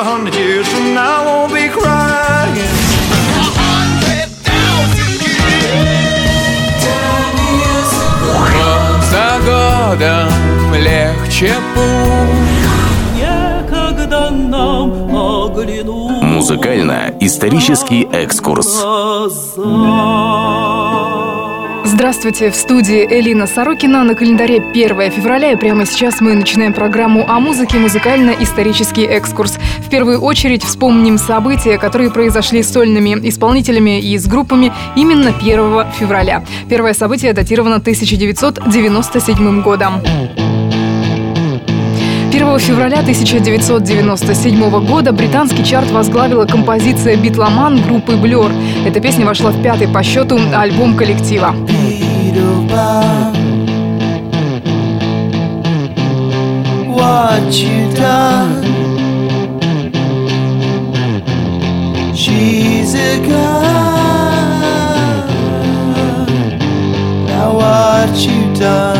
a hundred years from now, I won't be crying. За годом легче путь Некогда нам оглянуть Музыкально-исторический экскурс. Здравствуйте, в студии Элина Сорокина. На календаре 1 февраля, и прямо сейчас мы начинаем программу о музыке «Музыкально-исторический экскурс». В первую очередь вспомним события, которые произошли с сольными исполнителями и с группами именно 1 февраля. Первое событие датировано 1997 годом. 1 февраля 1997 года британский чарт возглавила композиция «Битломан» группы Blur. Эта песня вошла в пятый по счету альбом коллектива. What you done?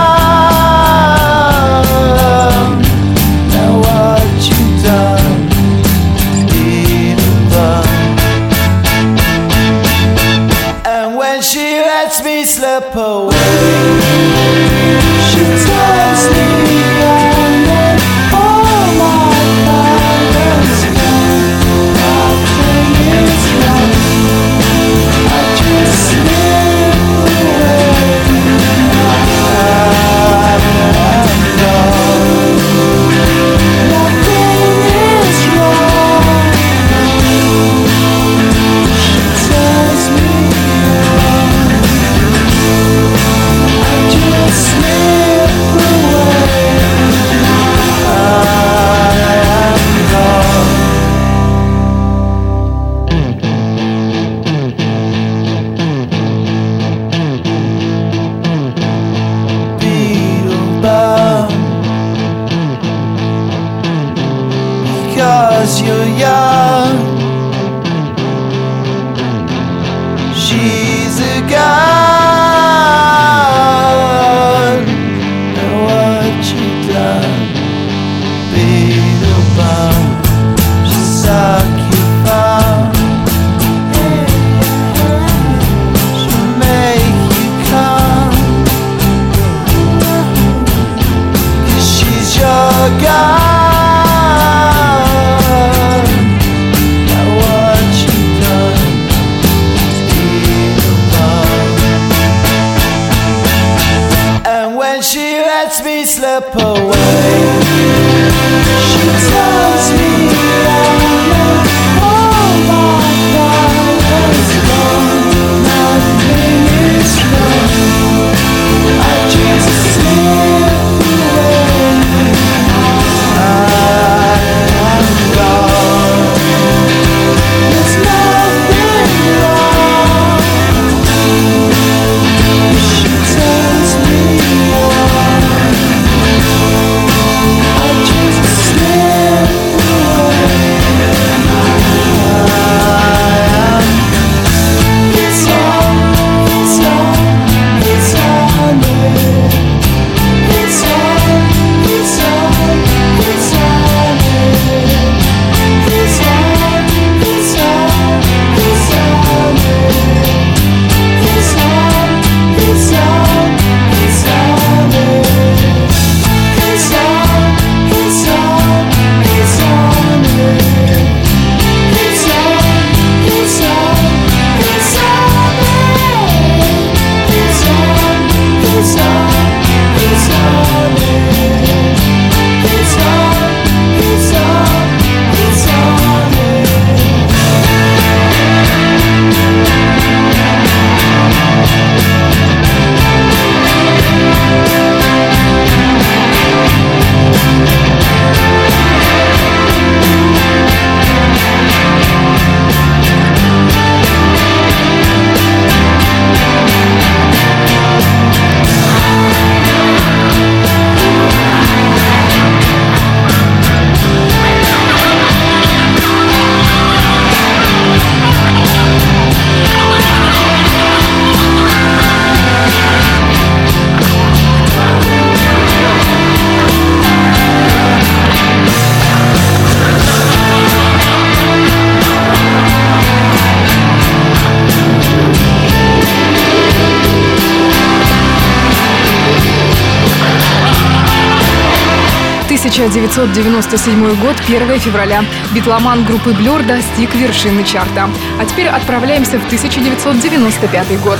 1997 год, 1 февраля. Битломан группы Blur достиг вершины чарта. А теперь отправляемся в 1995 год.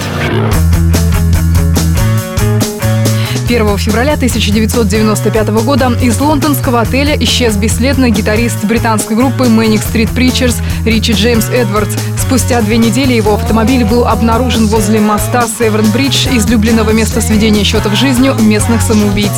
1 февраля 1995 года из лондонского отеля исчез бесследно гитарист британской группы Manic Street Preachers Ричи Джеймс Эдвардс. Спустя две недели его автомобиль был обнаружен возле моста Северн-Бридж, излюбленного места сведения счетов жизнью местных самоубийц.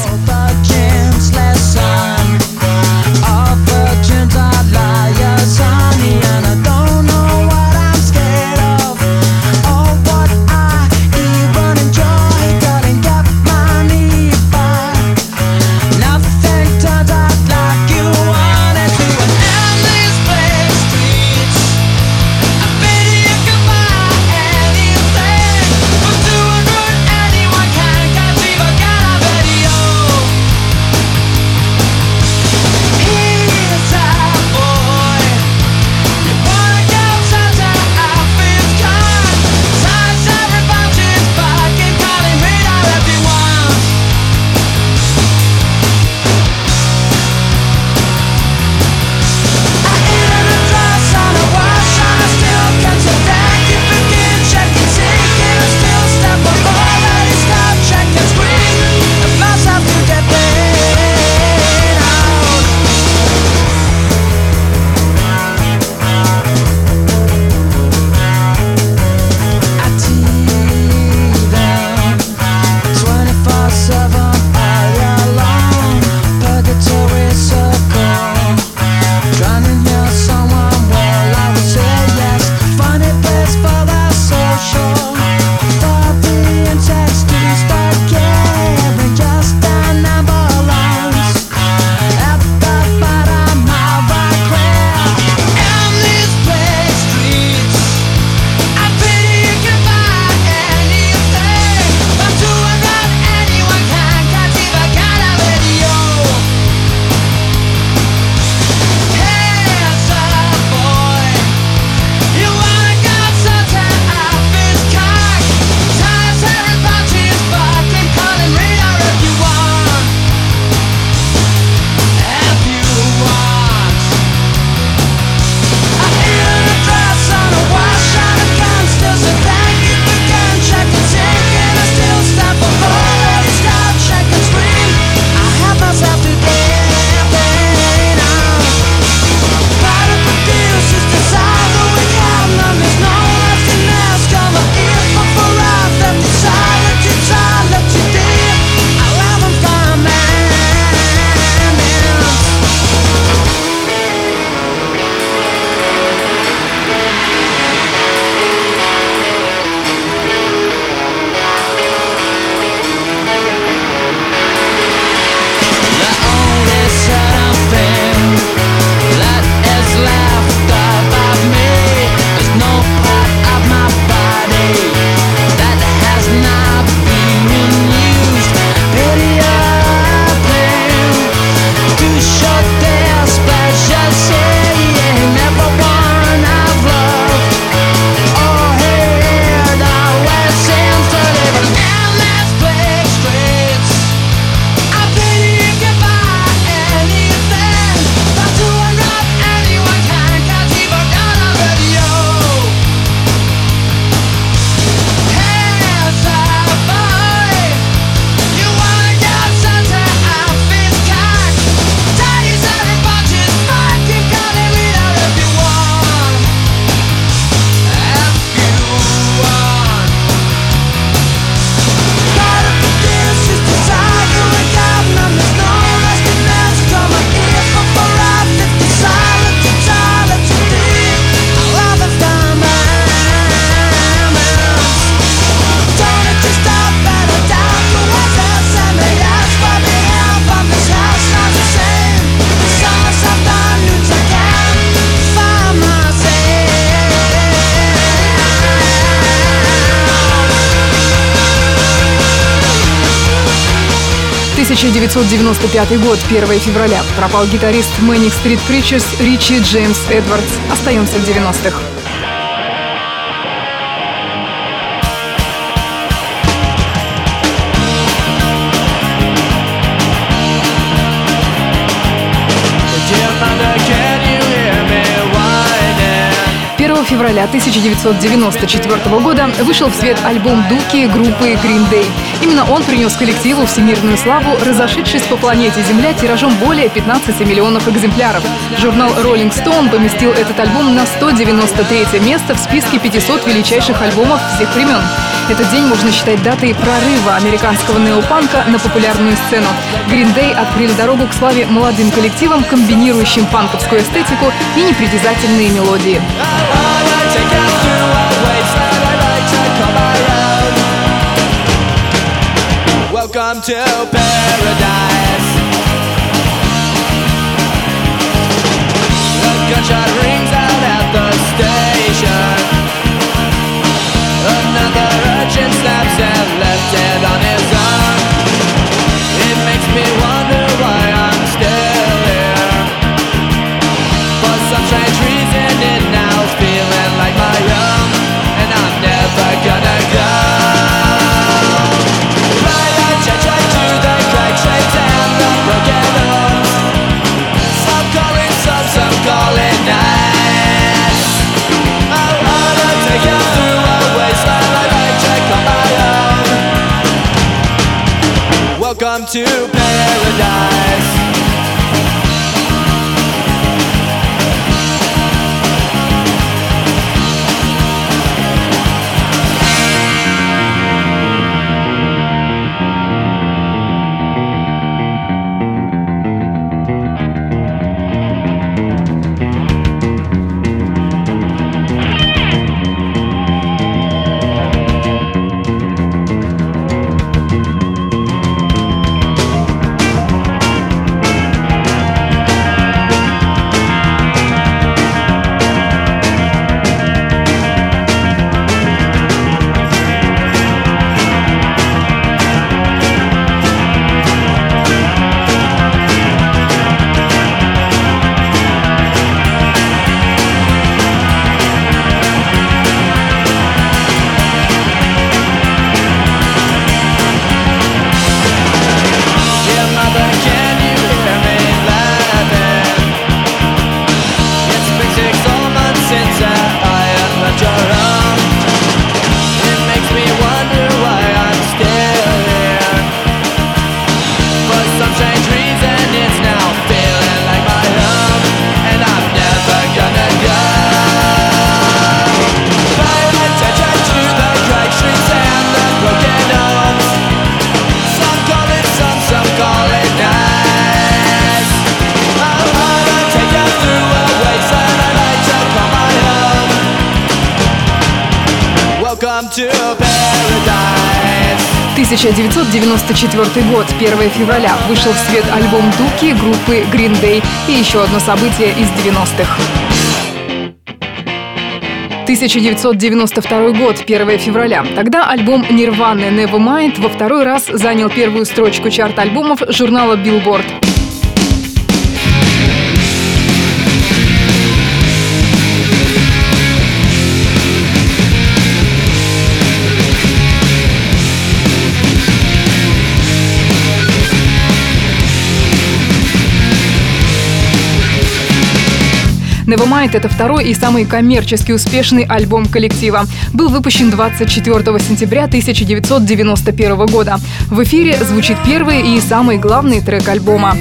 Тысяча девятьсот девяносто пятый год, 1 февраля. Пропал гитарист Manic Street Preachers Ричи Джеймс Эдвардс. Остаемся в 90-х. Февраля 1994 года вышел в свет альбом «Дуки» группы Green Day. Именно он принес коллективу всемирную славу, разошедшись по планете Земля тиражом более 15 миллионов экземпляров. Журнал Rolling Stone поместил этот альбом на 193 место в списке 500 величайших альбомов всех времен. Этот день можно считать датой прорыва американского неопанка на популярную сцену. Green Day открыли дорогу к славе молодым коллективам, комбинирующим панковскую эстетику и непритязательные мелодии. Welcome to paradise. The gunshot rings out at the station. Another urchin snaps and left hand on to paradise. 1994 год, 1 февраля, вышел в свет альбом «Дуки» группы Green Day и еще одно событие из 90-х. 1992 год, 1 февраля. Тогда альбом Nirvana Nevermind во второй раз занял первую строчку чарта альбомов журнала Billboard. Nevermind — это второй и самый коммерчески успешный альбом коллектива. Был выпущен 24 сентября 1991 года. В эфире звучит первый и самый главный трек альбома.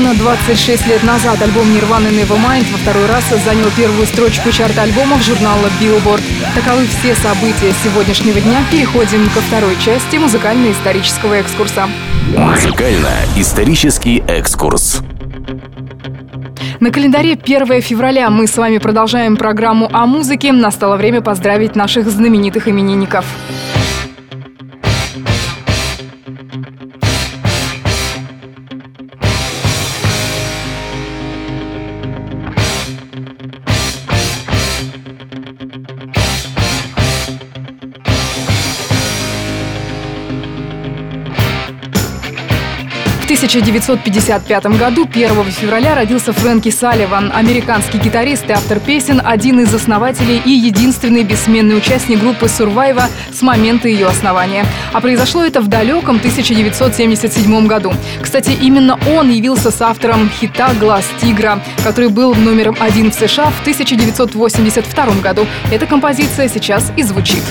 Ровно 26 лет назад альбом Nirvana Nevermind во второй раз занял первую строчку чарта альбомов журнала Billboard. Таковы все события сегодняшнего дня. Переходим ко второй части музыкально-исторического экскурса. Музыкально-исторический экскурс. На календаре 1 февраля мы с вами продолжаем программу о музыке. Настало время поздравить наших знаменитых именинников. 1955 году, 1 февраля, родился Фрэнки Салливан, американский гитарист и автор песен, один из основателей и единственный бессменный участник группы Survivor с момента ее основания. А произошло это в далеком 1977 году. Кстати, именно он явился с автором хита «Глаз тигра», который был номером один в США в 1982 году. Эта композиция сейчас и звучит.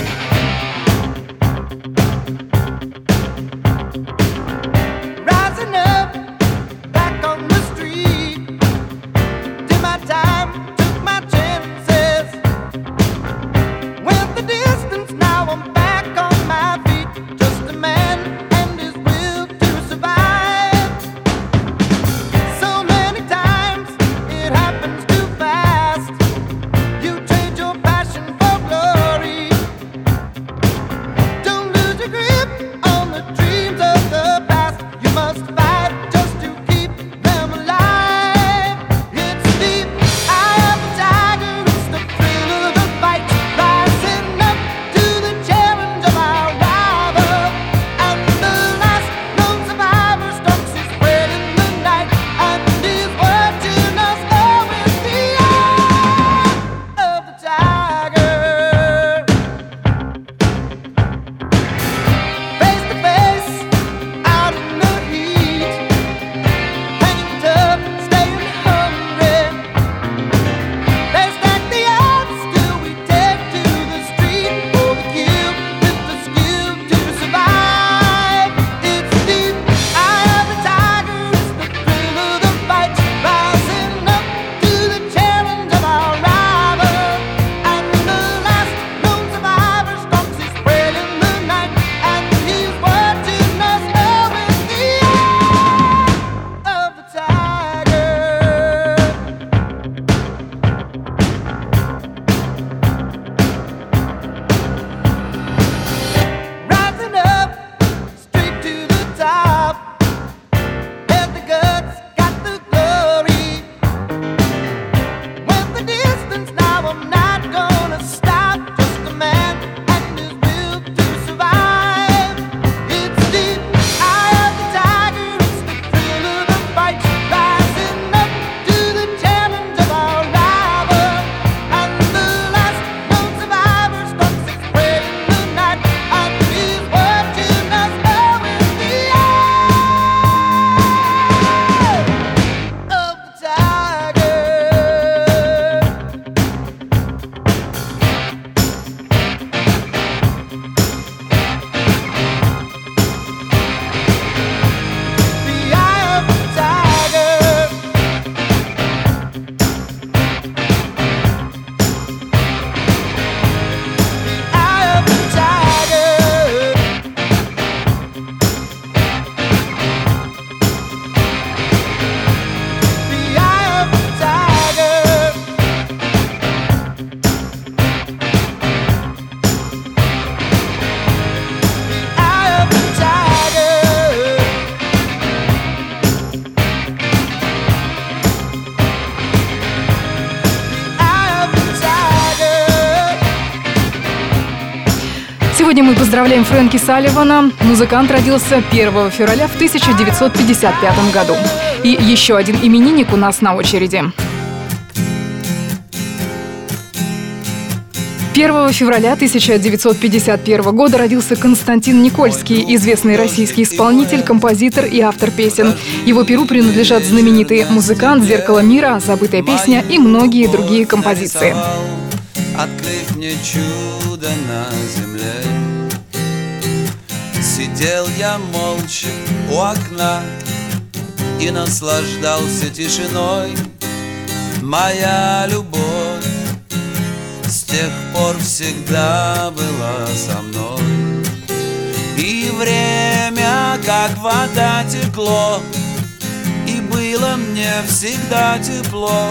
Сегодня мы поздравляем Фрэнки Салливана. Музыкант родился 1 февраля в 1955 году. И еще один именинник у нас на очереди. 1 февраля 1951 года родился Константин Никольский, известный российский исполнитель, композитор и автор песен. Его перу принадлежат знаменитый музыкант «Зеркало мира», «Забытая песня» и многие другие композиции. Открыв мне чудо на земле Сидел я молча у окна и наслаждался тишиной. Моя любовь с тех пор всегда была со мной. И время, как вода, текло И было мне всегда тепло.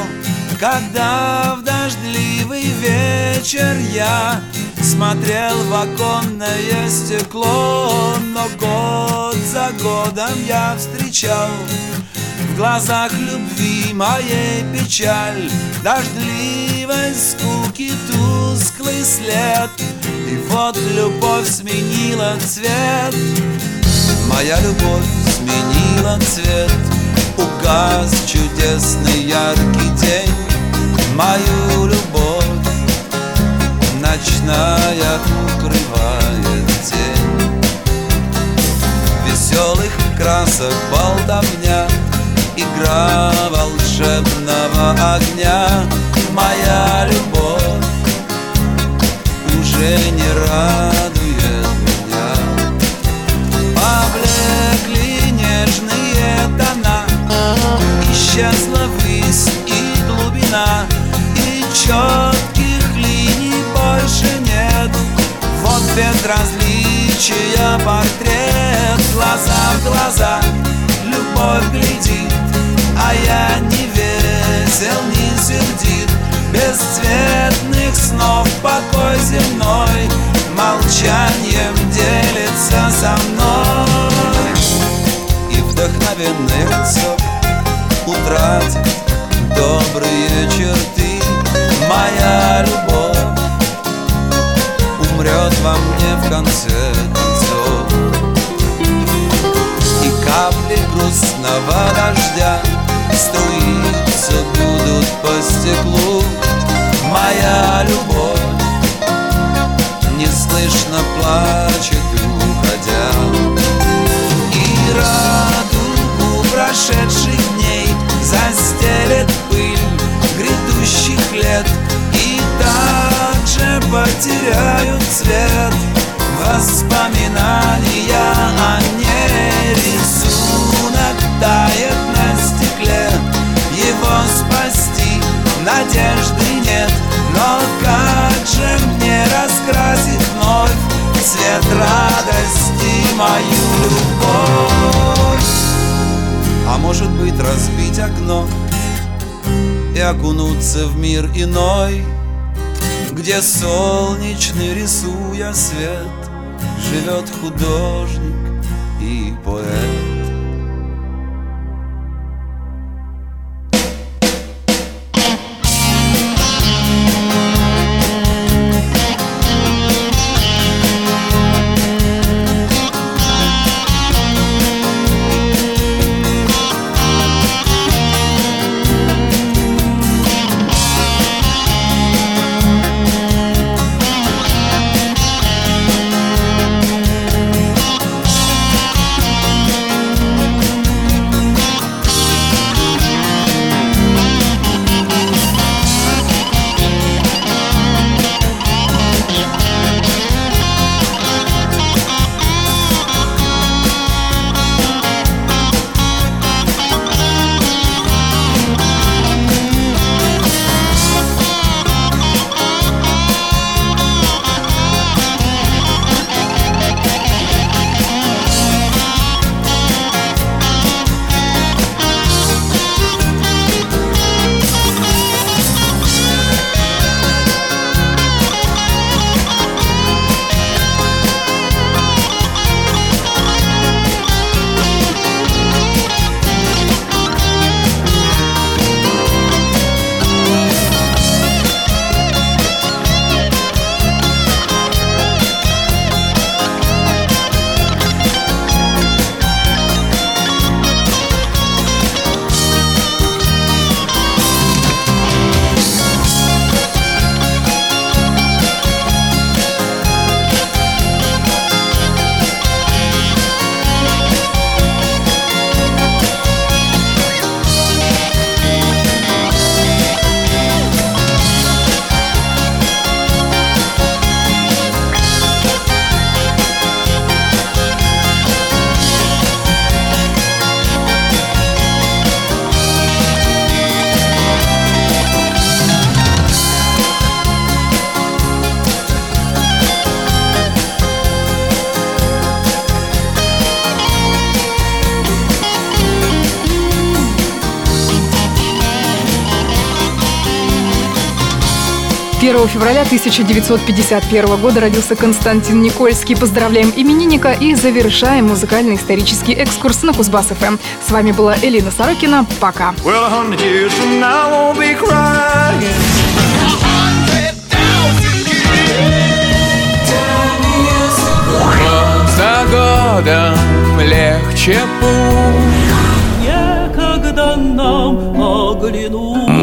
Когда в дождливый вечер я Смотрел в оконное стекло Но год за годом я встречал В глазах любви моей печаль Дождливой скуки тусклый след. И вот любовь сменила цвет. Моя любовь сменила цвет. Угас чудесный яркий день. Мою любовь ночная укрывает тень. Веселых красок болтовня Игра волшебного огня. Моя любовь уже не радует меня. Поблекли нежные тона Исчезла высь и глубина И четких Безразличия портрет Глаза в глаза. Любовь глядит А я не весел, не сердит. Бесцветных снов покой земной Молчанием делится со мной. И вдохновенный лицо утратит добрые черты. Моя любовь умрет во мне в конце концов. И капли грустного дождя Струиться будут по стеклу. Моя любовь Неслышно плачет, уходя. И радугу прошедших дней Застелет пыль грядущих лет. И также потеряют радости мою любовь. А может быть разбить окно И окунуться в мир иной Где солнечный рисуя свет Живет художник и поэт 1 февраля 1951 года родился Константин Никольский. Поздравляем именинника и завершаем музыкальный исторический экскурс на Кузбасс-ФМ. С вами была Элина Сорокина. Пока. Well, годом легче путь Некогда нам оглянуть